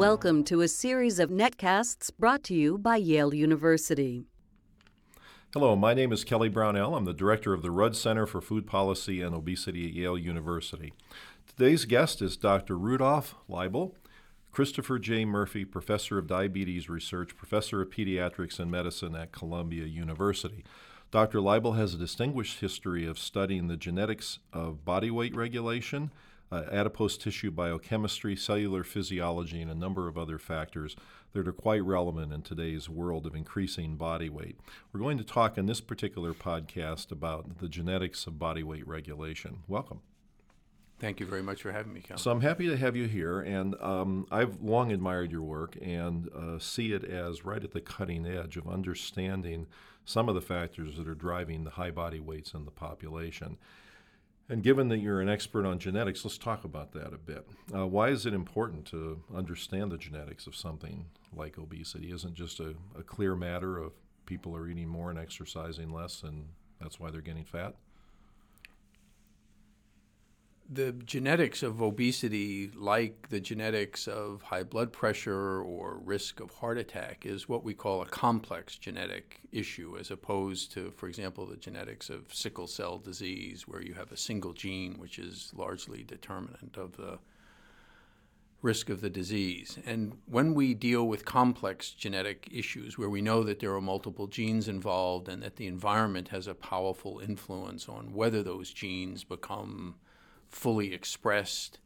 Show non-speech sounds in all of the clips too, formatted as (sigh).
Welcome to a series of netcasts brought to you by Yale University. Hello, my name is Kelly Brownell. I'm the director of the Rudd Center for Food Policy and Obesity at Yale University. Today's guest is Dr. Rudolph Leibel, Christopher J. Murphy, Professor of Diabetes Research, Professor of Pediatrics and Medicine at Columbia University. Dr. Leibel has a distinguished history of studying the genetics of body weight regulation, uh, adipose tissue biochemistry, cellular physiology, and a number of other factors that are quite relevant in today's world of increasing body weight. We're going to talk in this particular podcast about the genetics of body weight regulation. Welcome. Thank you very much for having me, Cal. So I'm happy to have you here, and um, I've long admired your work and uh, see it as right at the cutting edge of understanding some of the factors that are driving the high body weights in the population. And given that you're an expert on genetics, let's talk about that a bit. Uh, why is it important to understand the genetics of something like obesity? Isn't just a, a clear matter of people are eating more and exercising less, and that's why they're getting fat? The genetics of obesity, like the genetics of high blood pressure or risk of heart attack, is what we call a complex genetic issue, as opposed to, for example, the genetics of sickle cell disease, where you have a single gene which is largely determinant of the risk of the disease. And when we deal with complex genetic issues, where we know that there are multiple genes involved and that the environment has a powerful influence on whether those genes become fully expressed.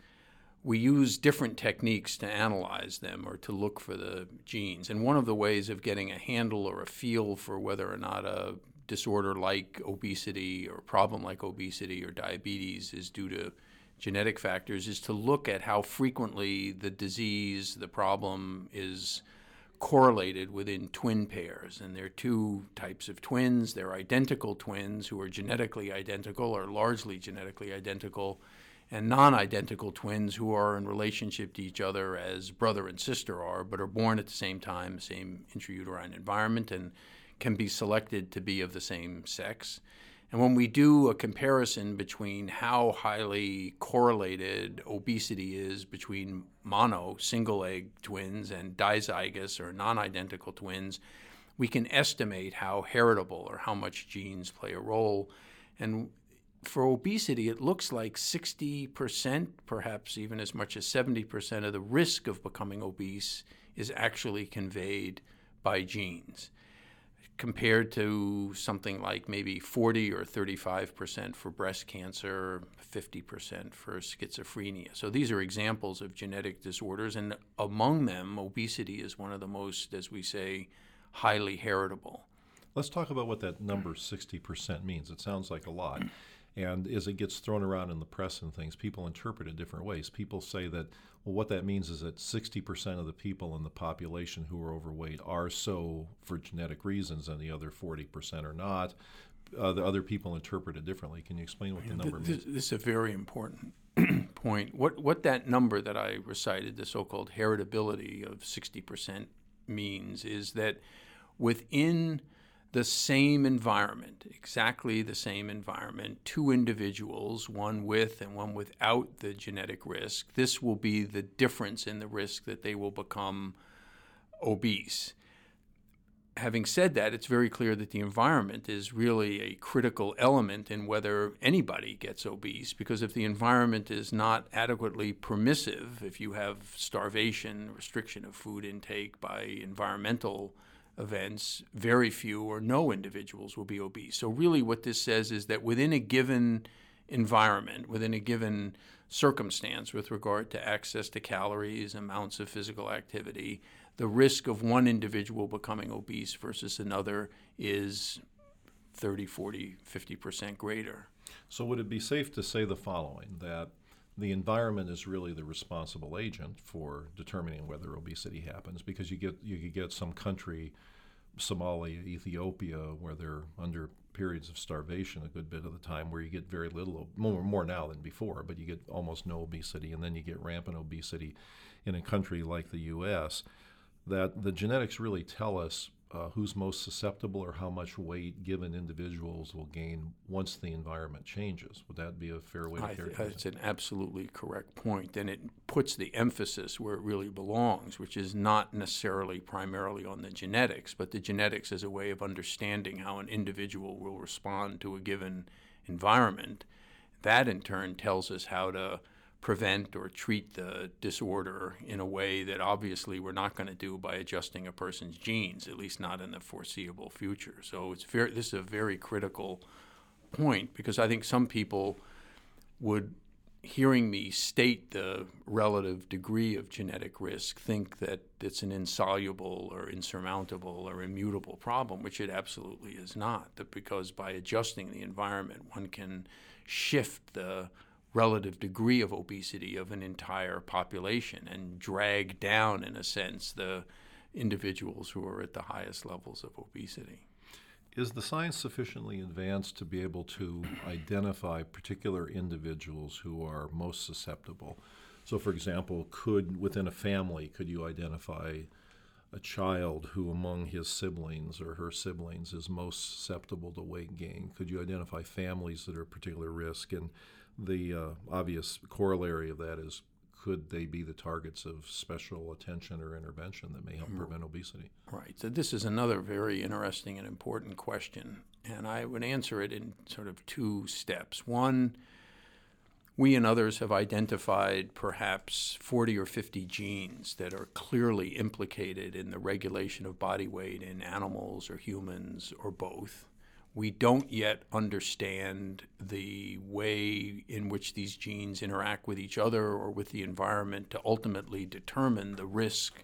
We use different techniques to analyze them or to look for the genes. And one of the ways of getting a handle or a feel for whether or not a disorder like obesity or problem like obesity or diabetes is due to genetic factors is to look at how frequently the disease, the problem, is correlated within twin pairs. And there are two types of twins. They're identical twins who are genetically identical or largely genetically identical, and non identical twins who are in relationship to each other as brother and sister are, but are born at the same time, same intrauterine environment, and can be selected to be of the same sex. And when we do a comparison between how highly correlated obesity is between mono, single egg twins, and dizygous or non identical twins, we can estimate how heritable or how much genes play a role. And for obesity, it looks like 60%, perhaps even as much as 70% of the risk of becoming obese is actually conveyed by genes compared to something like maybe 40 or 35 percent for breast cancer, 50 percent for schizophrenia. So these are examples of genetic disorders, and among them, obesity is one of the most, as we say, highly heritable. Let's talk about what that number 60 percent means. It sounds like a lot. And as it gets thrown around in the press and things, people interpret it different ways. People say that, well, what that means is that 60% of the people in the population who are overweight are so for genetic reasons, and the other 40% are not. Uh, the other people interpret it differently. Can you explain what the number means? This is a very important (clears throat) point. What what that number that I recited, the so-called heritability of 60%, means is that within the same environment, exactly the same environment, two individuals, one with and one without the genetic risk, this will be the difference in the risk that they will become obese. Having said that, it's very clear that the environment is really a critical element in whether anybody gets obese, because if the environment is not adequately permissive, if you have starvation, restriction of food intake by environmental events, very few or no individuals will be obese. So, really, what this says is that within a given environment, within a given circumstance with regard to access to calories, amounts of physical activity, the risk of one individual becoming obese versus another is 30, 40, 50% greater. So, would it be safe to say the following that the environment is really the responsible agent for determining whether obesity happens because you get you could get some country Somalia, Ethiopia, where they're under periods of starvation a good bit of the time, where you get very little, more, more now than before, but you get almost no obesity, and then you get rampant obesity in a country like the U.S. That the genetics really tell us uh, who's most susceptible or how much weight given individuals will gain once the environment changes. Would that be a fair way to I, characterize it's an absolutely correct point, and it puts the emphasis where it really belongs, which is not necessarily primarily on the genetics, but the genetics as a way of understanding how an individual will respond to a given environment. That in turn tells us how to prevent or treat the disorder in a way that obviously we're not going to do by adjusting a person's genes, at least not in the foreseeable future. So it's very, this is a very critical point because I think some people would, hearing me state the relative degree of genetic risk, think that it's an insoluble or insurmountable or immutable problem, which it absolutely is not. That because by adjusting the environment, one can shift the relative degree of obesity of an entire population and drag down, in a sense, the individuals who are at the highest levels of obesity. Is the science sufficiently advanced to be able to identify particular individuals who are most susceptible? So, for example, could within a family, could you identify a child who among his siblings or her siblings is most susceptible to weight gain? Could you identify families that are particular risk? And the uh, obvious corollary of that is could they be the targets of special attention or intervention that may help mm-hmm. prevent obesity? Right. So, this is another very interesting and important question. And I would answer it in sort of two steps. One, we and others have identified perhaps 40 or 50 genes that are clearly implicated in the regulation of body weight in animals or humans or both. We don't yet understand the way in which these genes interact with each other or with the environment to ultimately determine the risk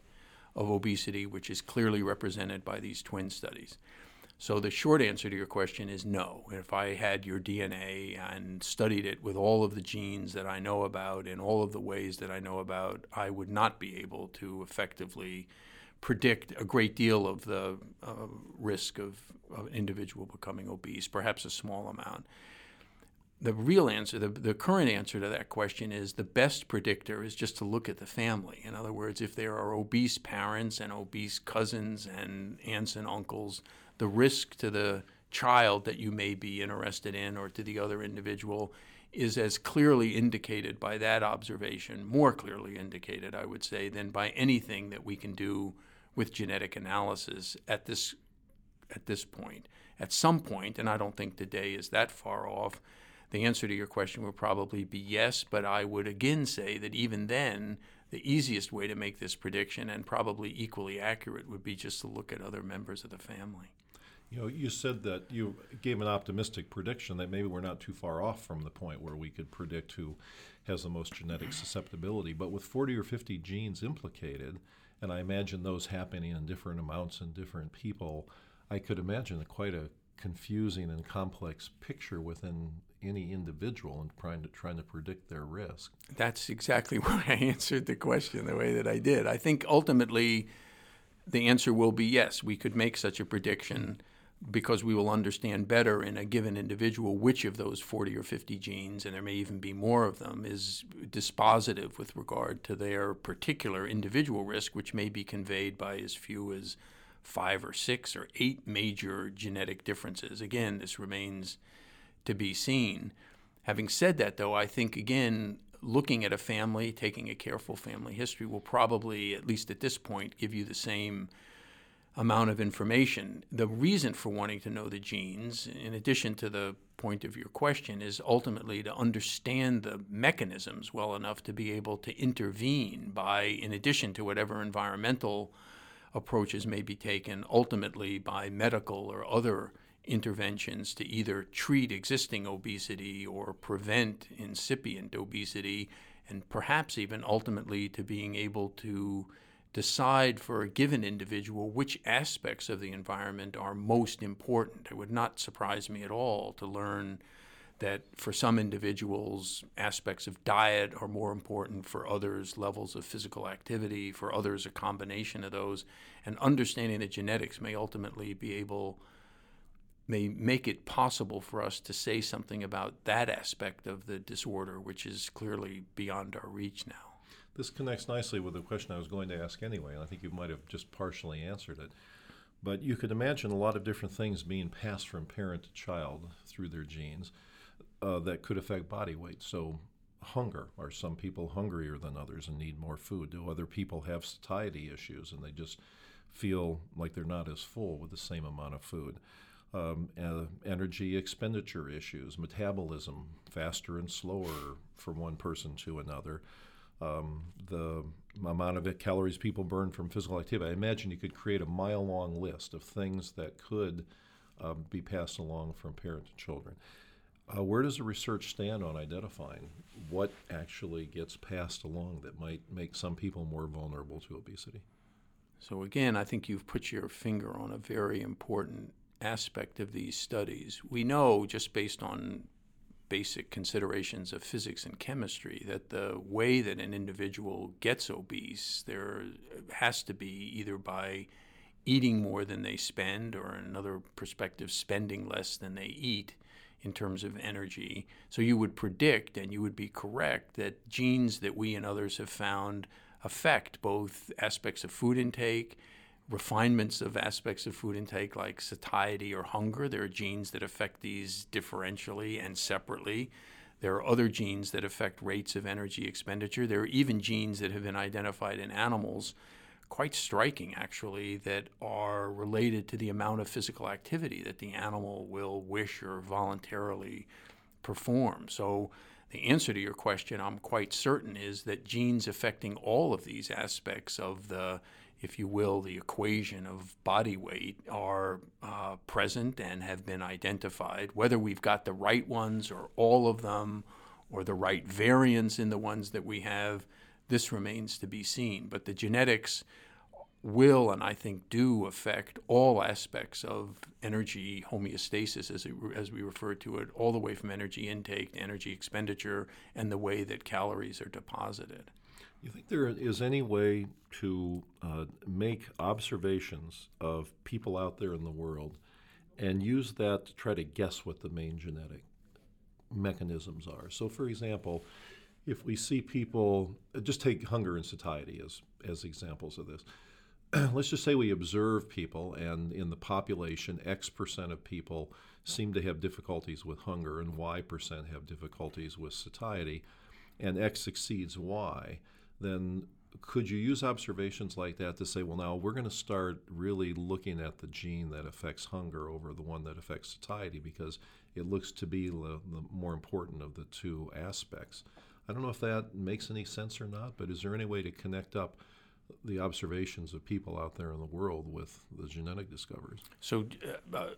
of obesity, which is clearly represented by these twin studies. So the short answer to your question is no. If I had your DNA and studied it with all of the genes that I know about in all of the ways that I know about, I would not be able to effectively predict a great deal of the uh, risk of, of, an individual becoming obese, perhaps a small amount. The real answer, the, the current answer to that question is the best predictor is just to look at the family. In other words, if there are obese parents and obese cousins and aunts and uncles, the risk to the child that you may be interested in or to the other individual is as clearly indicated by that observation, more clearly indicated, I would say, than by anything that we can do with genetic analysis at this at this point. At some point, and I don't think today is that far off, the answer to your question would probably be yes, but I would again say that even then, the easiest way to make this prediction and probably equally accurate would be just to look at other members of the family. You know, you said that you gave an optimistic prediction that maybe we're not too far off from the point where we could predict who has the most genetic susceptibility. But with 40 or 50 genes implicated, and I imagine those happening in different amounts in different people, I could imagine a quite a confusing and complex picture within any individual and trying to trying to predict their risk. That's exactly (laughs) why I answered the question the way that I did. I think ultimately the answer will be yes, we could make such a prediction because we will understand better in a given individual which of those 40 or 50 genes, and there may even be more of them, is dispositive with regard to their particular individual risk, which may be conveyed by as few as five or six or eight major genetic differences. Again, this remains to be seen. Having said that, though, I think, again, looking at a family, taking a careful family history will probably, at least at this point, give you the same amount of information. The reason for wanting to know the genes, in addition to the point of your question, is ultimately to understand the mechanisms well enough to be able to intervene by, in addition to whatever environmental approaches may be taken, ultimately by medical or other interventions to either treat existing obesity or prevent incipient obesity, and perhaps even ultimately to being able to decide for a given individual which aspects of the environment are most important. It would not surprise me at all to learn that for some individuals, aspects of diet are more important, for others, levels of physical activity, for others, a combination of those. And understanding the genetics may ultimately be able, may make it possible for us to say something about that aspect of the disorder, which is clearly beyond our reach now. This connects nicely with the question I was going to ask anyway, and I think you might have just partially answered it. But you could imagine a lot of different things being passed from parent to child through their genes uh, that could affect body weight. So, hunger are some people hungrier than others and need more food? Do other people have satiety issues and they just feel like they're not as full with the same amount of food? Um, uh, energy expenditure issues, metabolism, faster and slower from one person to another. Um, the amount of calories people burn from physical activity. I imagine you could create a mile long list of things that could um, be passed along from parent to children. Uh, where does the research stand on identifying what actually gets passed along that might make some people more vulnerable to obesity? So, again, I think you've put your finger on a very important aspect of these studies. We know, just based on basic considerations of physics and chemistry, that the way that an individual gets obese, there has to be either by eating more than they spend, or another perspective, spending less than they eat in terms of energy. So you would predict and you would be correct that genes that we and others have found affect both aspects of food intake, refinements of aspects of food intake like satiety or hunger. There are genes that affect these differentially and separately. There are other genes that affect rates of energy expenditure. There are even genes that have been identified in animals quite striking, actually, that are related to the amount of physical activity that the animal will wish or voluntarily perform. So, the answer to your question, I'm quite certain, is that genes affecting all of these aspects of the, if you will, the equation of body weight are uh, present and have been identified. Whether we've got the right ones or all of them or the right variants in the ones that we have this remains to be seen. But the genetics will and I think do affect all aspects of energy homeostasis, as, it, as we refer to it, all the way from energy intake to energy expenditure and the way that calories are deposited. You think there is any way to uh, make observations of people out there in the world and use that to try to guess what the main genetic mechanisms are? So, for example, if we see people, just take hunger and satiety as, as examples of this. (clears throat) Let's just say we observe people, and in the population, X percent of people seem to have difficulties with hunger, and Y percent have difficulties with satiety, and X exceeds Y, then could you use observations like that to say, well, now we're going to start really looking at the gene that affects hunger over the one that affects satiety because it looks to be the, the more important of the two aspects? I don't know if that makes any sense or not, but is there any way to connect up the observations of people out there in the world with the genetic discoveries? So, uh, uh,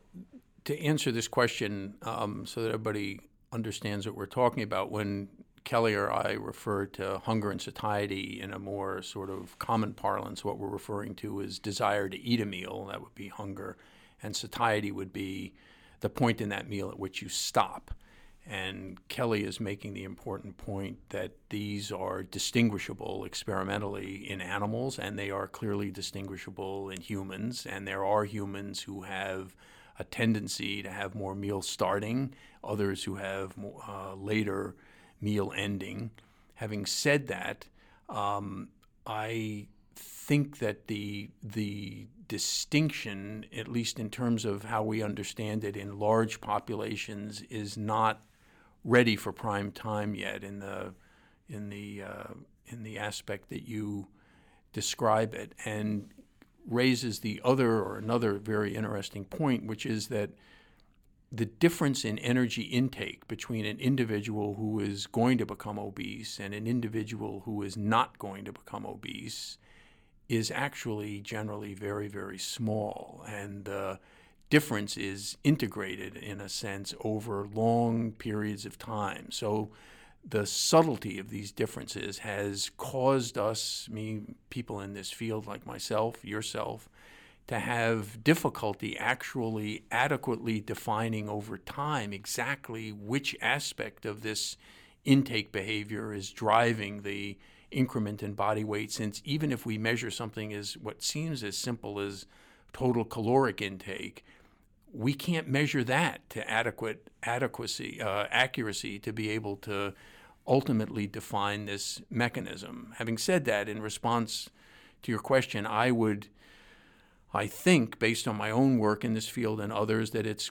to answer this question, um, so that everybody understands what we're talking about, when Kelly or I refer to hunger and satiety in a more sort of common parlance, what we're referring to is desire to eat a meal, that would be hunger, and satiety would be the point in that meal at which you stop. And Kelly is making the important point that these are distinguishable experimentally in animals, and they are clearly distinguishable in humans. And there are humans who have a tendency to have more meal starting, others who have uh, later meal ending. Having said that, um, I think that the the distinction, at least in terms of how we understand it in large populations, is not ready for prime time yet in the in the uh, in the aspect that you describe it, and raises the other or another very interesting point, which is that the difference in energy intake between an individual who is going to become obese and an individual who is not going to become obese is actually generally very, very small. And the difference is integrated in a sense over long periods of time. So the subtlety of these differences has caused us, me, people in this field like myself, yourself, to have difficulty actually adequately defining over time exactly which aspect of this intake behavior is driving the increment in body weight since even if we measure something as what seems as simple as total caloric intake we can't measure that to adequate adequacy uh, accuracy to be able to ultimately define this mechanism. Having said that, in response to your question, I would I think, based on my own work in this field and others, that it's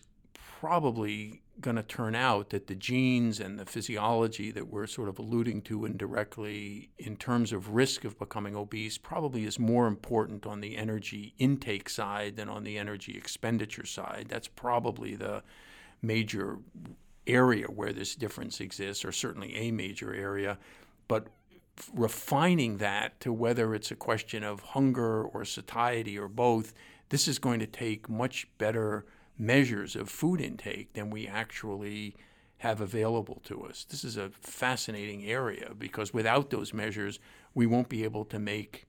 probably going to turn out that the genes and the physiology that we're sort of alluding to indirectly in terms of risk of becoming obese probably is more important on the energy intake side than on the energy expenditure side. That's probably the major area where this difference exists, or certainly a major area. But refining that to whether it's a question of hunger or satiety or both, this is going to take much better measures of food intake than we actually have available to us. This is a fascinating area because without those measures, we won't be able to make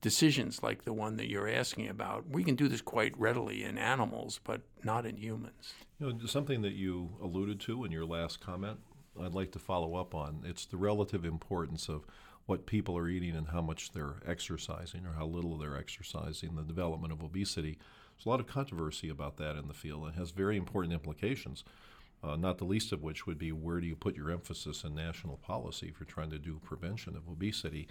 decisions like the one that you're asking about. We can do this quite readily in animals, but not in humans. You know, something that you alluded to in your last comment, I'd like to follow up on. It's the relative importance of what people are eating and how much they're exercising or how little they're exercising, the development of obesity. There's a lot of controversy about that in the field and has very important implications, uh, not the least of which would be where do you put your emphasis in national policy for trying to do prevention of obesity.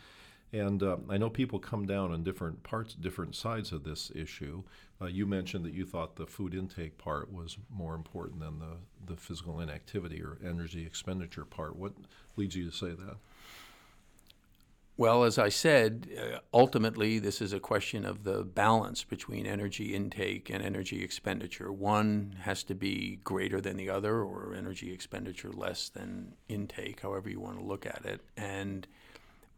And uh, I know people come down on different parts, different sides of this issue. Uh, you mentioned that you thought the food intake part was more important than the, the physical inactivity or energy expenditure part. What leads you to say that? Well, as I said, uh, ultimately, this is a question of the balance between energy intake and energy expenditure. One has to be greater than the other, or energy expenditure less than intake, however you want to look at it. And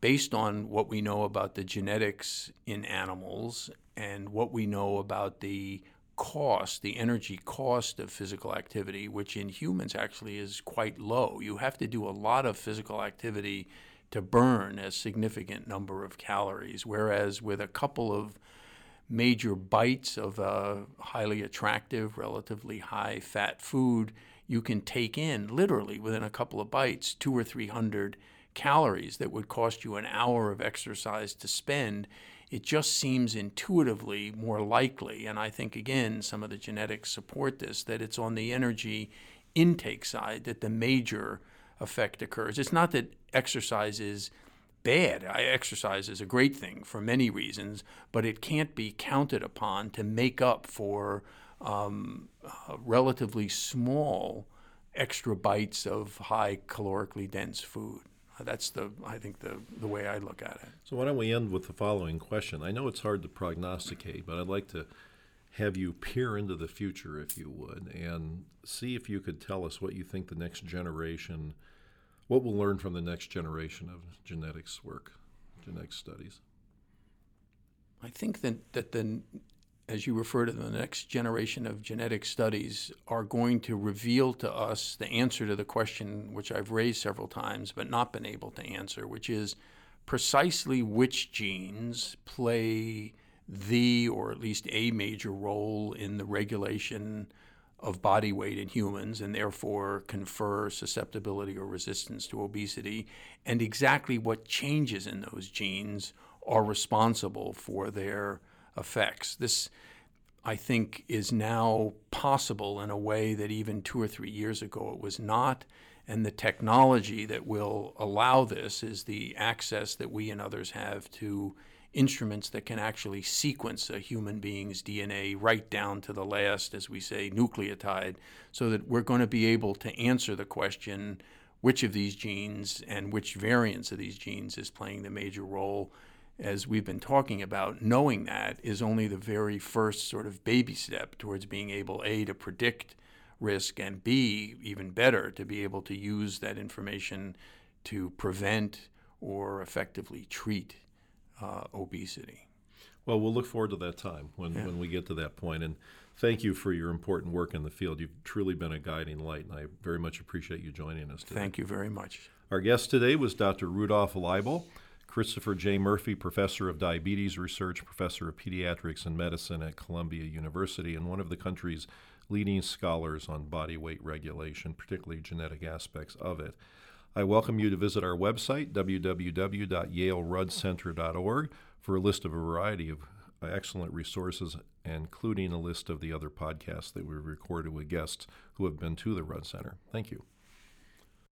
based on what we know about the genetics in animals and what we know about the cost, the energy cost of physical activity, which in humans actually is quite low. You have to do a lot of physical activity to burn a significant number of calories, whereas with a couple of major bites of a highly attractive, relatively high fat food, you can take in literally within a couple of bites two or three hundred calories that would cost you an hour of exercise to spend. It just seems intuitively more likely, and I think again some of the genetics support this, that it's on the energy intake side that the major effect occurs. It's not that exercise is bad. Exercise is a great thing for many reasons, but it can't be counted upon to make up for um, uh, relatively small extra bites of high calorically dense food. That's the I think the the way I look at it. So why don't we end with the following question? I know it's hard to prognosticate, but I'd like to have you peer into the future, if you would, and see if you could tell us what you think the next generation what we'll learn from the next generation of genetics work, genetics studies. I think that, that the, as you refer to the next generation of genetic studies, are going to reveal to us the answer to the question which I've raised several times but not been able to answer, which is precisely which genes play the or at least a major role in the regulation of body weight in humans and therefore confer susceptibility or resistance to obesity, and exactly what changes in those genes are responsible for their effects. This, I think, is now possible in a way that even two or three years ago it was not. And the technology that will allow this is the access that we and others have to instruments that can actually sequence a human being's DNA right down to the last, as we say, nucleotide, so that we're going to be able to answer the question which of these genes and which variants of these genes is playing the major role. As we've been talking about, knowing that is only the very first sort of baby step towards being able, A, to predict risk, and B, even better, to be able to use that information to prevent or effectively treat uh, obesity. Well, we'll look forward to that time when, yeah. when we get to that point. And thank you for your important work in the field. You've truly been a guiding light, and I very much appreciate you joining us today. Thank you very much. Our guest today was Dr. Rudolph Leibel, Christopher J. Murphy Professor of Diabetes Research, Professor of Pediatrics and Medicine at Columbia University, and one of the country's leading scholars on body weight regulation, particularly genetic aspects of it. I welcome you to visit our website, www.yaleruddcenter.org, for a list of a variety of excellent resources, including a list of the other podcasts that we've recorded with guests who have been to the Rudd Center. Thank you.